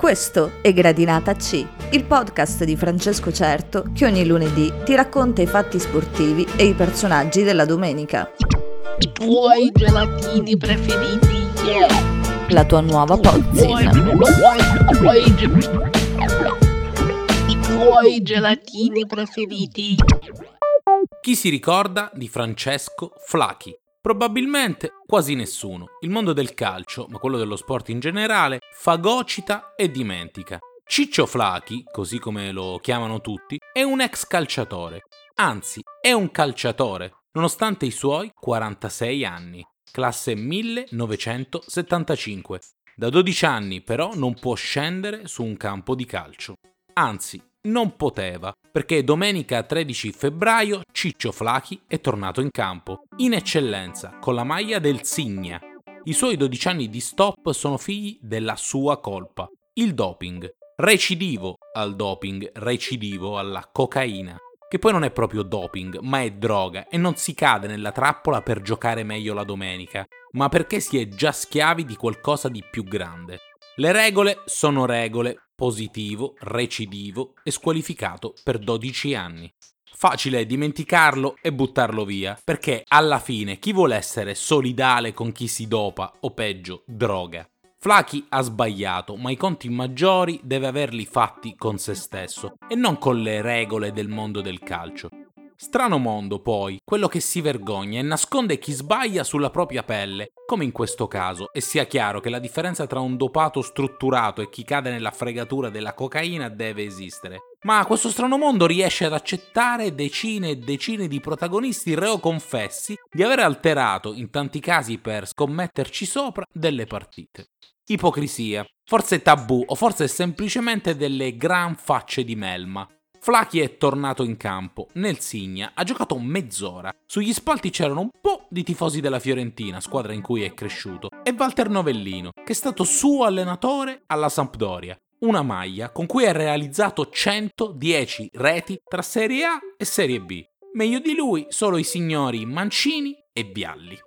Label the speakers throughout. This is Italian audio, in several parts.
Speaker 1: Questo è Gradinata C, il podcast di Francesco Certo che ogni lunedì ti racconta i fatti sportivi e i personaggi della domenica.
Speaker 2: I tuoi gelatini preferiti.
Speaker 1: La tua nuova pozzina.
Speaker 2: I tuoi gelatini preferiti.
Speaker 3: Chi si ricorda di Francesco Flachi? Probabilmente quasi nessuno. Il mondo del calcio, ma quello dello sport in generale, fagocita e dimentica. Ciccio Flachi, così come lo chiamano tutti, è un ex calciatore. Anzi, è un calciatore, nonostante i suoi 46 anni. Classe 1975. Da 12 anni però non può scendere su un campo di calcio. Anzi, non poteva, perché domenica 13 febbraio Ciccio Flachi è tornato in campo, in eccellenza, con la maglia del Signa. I suoi 12 anni di stop sono figli della sua colpa, il doping. Recidivo al doping, recidivo alla cocaina, che poi non è proprio doping, ma è droga e non si cade nella trappola per giocare meglio la domenica, ma perché si è già schiavi di qualcosa di più grande. Le regole sono regole, positivo, recidivo e squalificato per 12 anni. Facile dimenticarlo e buttarlo via, perché alla fine chi vuole essere solidale con chi si dopa o peggio droga? Flaky ha sbagliato, ma i conti maggiori deve averli fatti con se stesso e non con le regole del mondo del calcio. Strano mondo, poi, quello che si vergogna e nasconde chi sbaglia sulla propria pelle, come in questo caso, e sia chiaro che la differenza tra un dopato strutturato e chi cade nella fregatura della cocaina deve esistere. Ma questo strano mondo riesce ad accettare decine e decine di protagonisti reo confessi di aver alterato, in tanti casi per scommetterci sopra, delle partite. Ipocrisia, forse tabù o forse semplicemente delle gran facce di melma, Flaky è tornato in campo, nel Signa, ha giocato mezz'ora. Sugli spalti c'erano un po' di tifosi della Fiorentina, squadra in cui è cresciuto, e Walter Novellino, che è stato suo allenatore alla Sampdoria. Una maglia con cui ha realizzato 110 reti tra Serie A e Serie B. Meglio di lui solo i signori Mancini e Bialli.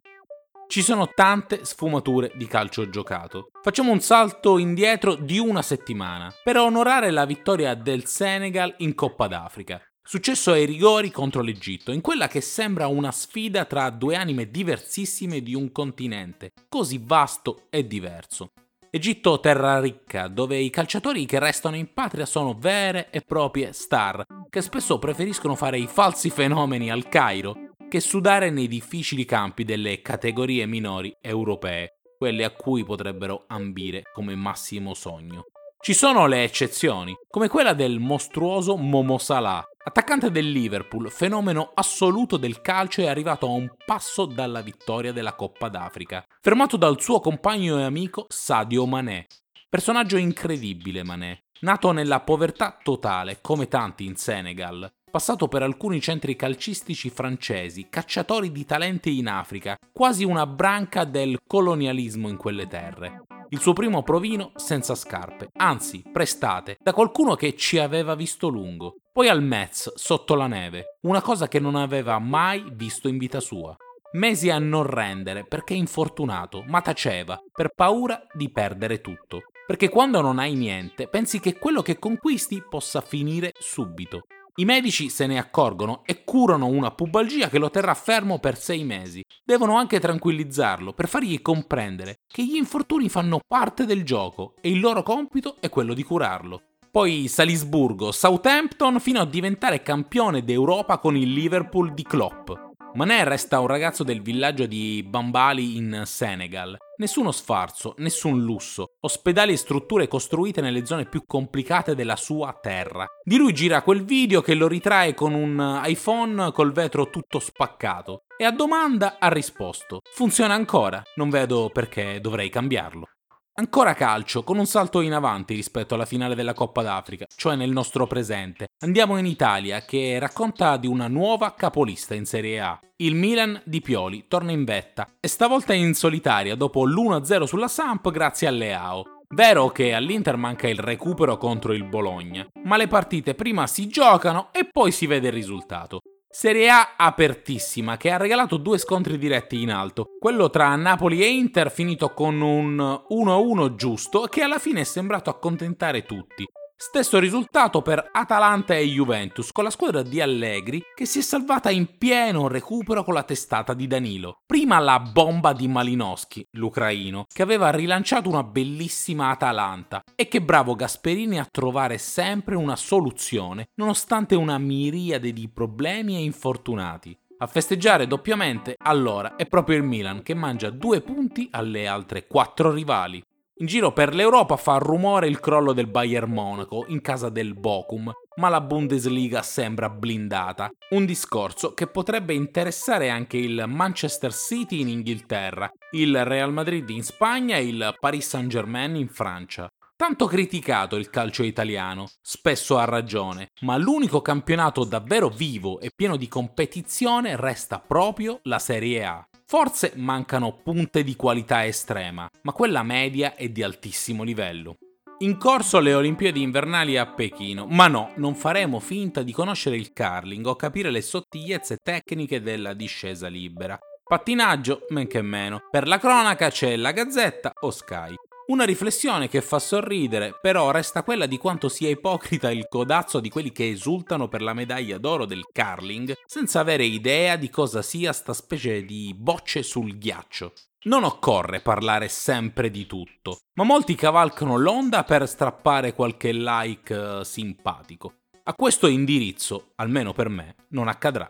Speaker 3: Ci sono tante sfumature di calcio giocato. Facciamo un salto indietro di una settimana per onorare la vittoria del Senegal in Coppa d'Africa. Successo ai rigori contro l'Egitto, in quella che sembra una sfida tra due anime diversissime di un continente, così vasto e diverso. Egitto terra ricca, dove i calciatori che restano in patria sono vere e proprie star, che spesso preferiscono fare i falsi fenomeni al Cairo che sudare nei difficili campi delle categorie minori europee, quelle a cui potrebbero ambire come massimo sogno. Ci sono le eccezioni, come quella del mostruoso Momo Salah, attaccante del Liverpool, fenomeno assoluto del calcio e arrivato a un passo dalla vittoria della Coppa d'Africa, fermato dal suo compagno e amico Sadio Mané. Personaggio incredibile Mané, nato nella povertà totale, come tanti in Senegal, passato per alcuni centri calcistici francesi, cacciatori di talenti in Africa, quasi una branca del colonialismo in quelle terre. Il suo primo provino senza scarpe, anzi prestate, da qualcuno che ci aveva visto lungo. Poi al Metz, sotto la neve, una cosa che non aveva mai visto in vita sua. Mesi a non rendere perché infortunato, ma taceva, per paura di perdere tutto. Perché quando non hai niente, pensi che quello che conquisti possa finire subito. I medici se ne accorgono e curano una pubalgia che lo terrà fermo per sei mesi. Devono anche tranquillizzarlo per fargli comprendere che gli infortuni fanno parte del gioco e il loro compito è quello di curarlo. Poi Salisburgo, Southampton fino a diventare campione d'Europa con il Liverpool di Klopp. Mané resta un ragazzo del villaggio di Bambali in Senegal. Nessuno sfarzo, nessun lusso, ospedali e strutture costruite nelle zone più complicate della sua terra. Di lui gira quel video che lo ritrae con un iPhone col vetro tutto spaccato. E a domanda ha risposto: Funziona ancora, non vedo perché dovrei cambiarlo. Ancora calcio, con un salto in avanti rispetto alla finale della Coppa d'Africa, cioè nel nostro presente. Andiamo in Italia, che racconta di una nuova capolista in Serie A. Il Milan di Pioli torna in vetta, e stavolta in solitaria dopo l'1-0 sulla Samp grazie a Leao. Vero che all'Inter manca il recupero contro il Bologna, ma le partite prima si giocano e poi si vede il risultato. Serie A apertissima che ha regalato due scontri diretti in alto, quello tra Napoli e Inter finito con un 1-1 giusto che alla fine è sembrato accontentare tutti. Stesso risultato per Atalanta e Juventus, con la squadra di Allegri che si è salvata in pieno recupero con la testata di Danilo. Prima la bomba di Malinowski, l'ucraino, che aveva rilanciato una bellissima Atalanta e che bravo Gasperini a trovare sempre una soluzione, nonostante una miriade di problemi e infortunati. A festeggiare doppiamente, allora, è proprio il Milan che mangia due punti alle altre quattro rivali. In giro per l'Europa fa rumore il crollo del Bayern Monaco in casa del Bochum, ma la Bundesliga sembra blindata. Un discorso che potrebbe interessare anche il Manchester City in Inghilterra, il Real Madrid in Spagna e il Paris Saint-Germain in Francia. Tanto criticato il calcio italiano, spesso ha ragione, ma l'unico campionato davvero vivo e pieno di competizione resta proprio la Serie A. Forse mancano punte di qualità estrema, ma quella media è di altissimo livello. In corso le Olimpiadi invernali a Pechino, ma no, non faremo finta di conoscere il curling o capire le sottigliezze tecniche della discesa libera. Pattinaggio, men che meno. Per la cronaca c'è la Gazzetta o Sky. Una riflessione che fa sorridere, però resta quella di quanto sia ipocrita il codazzo di quelli che esultano per la medaglia d'oro del curling senza avere idea di cosa sia sta specie di bocce sul ghiaccio. Non occorre parlare sempre di tutto, ma molti cavalcano l'onda per strappare qualche like uh, simpatico. A questo indirizzo, almeno per me, non accadrà.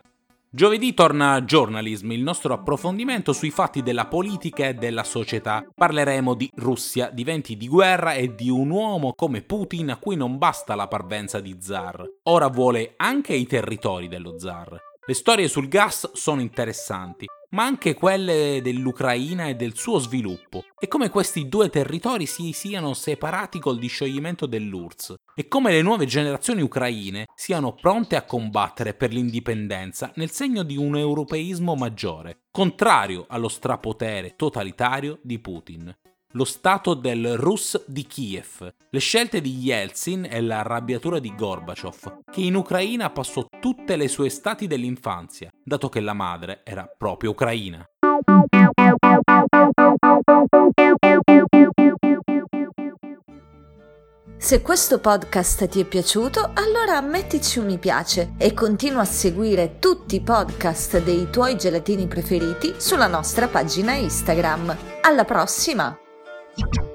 Speaker 3: Giovedì torna Journalism, il nostro approfondimento sui fatti della politica e della società. Parleremo di Russia, di venti di guerra e di un uomo come Putin a cui non basta la parvenza di zar. Ora vuole anche i territori dello zar. Le storie sul gas sono interessanti, ma anche quelle dell'Ucraina e del suo sviluppo, e come questi due territori si siano separati col discioglimento dell'URSS, e come le nuove generazioni ucraine siano pronte a combattere per l'indipendenza nel segno di un europeismo maggiore, contrario allo strapotere totalitario di Putin lo stato del Rus di Kiev, le scelte di Yeltsin e l'arrabbiatura di Gorbaciov, che in Ucraina passò tutte le sue estati dell'infanzia, dato che la madre era proprio ucraina.
Speaker 1: Se questo podcast ti è piaciuto, allora mettici un mi piace e continua a seguire tutti i podcast dei tuoi gelatini preferiti sulla nostra pagina Instagram. Alla prossima!
Speaker 2: You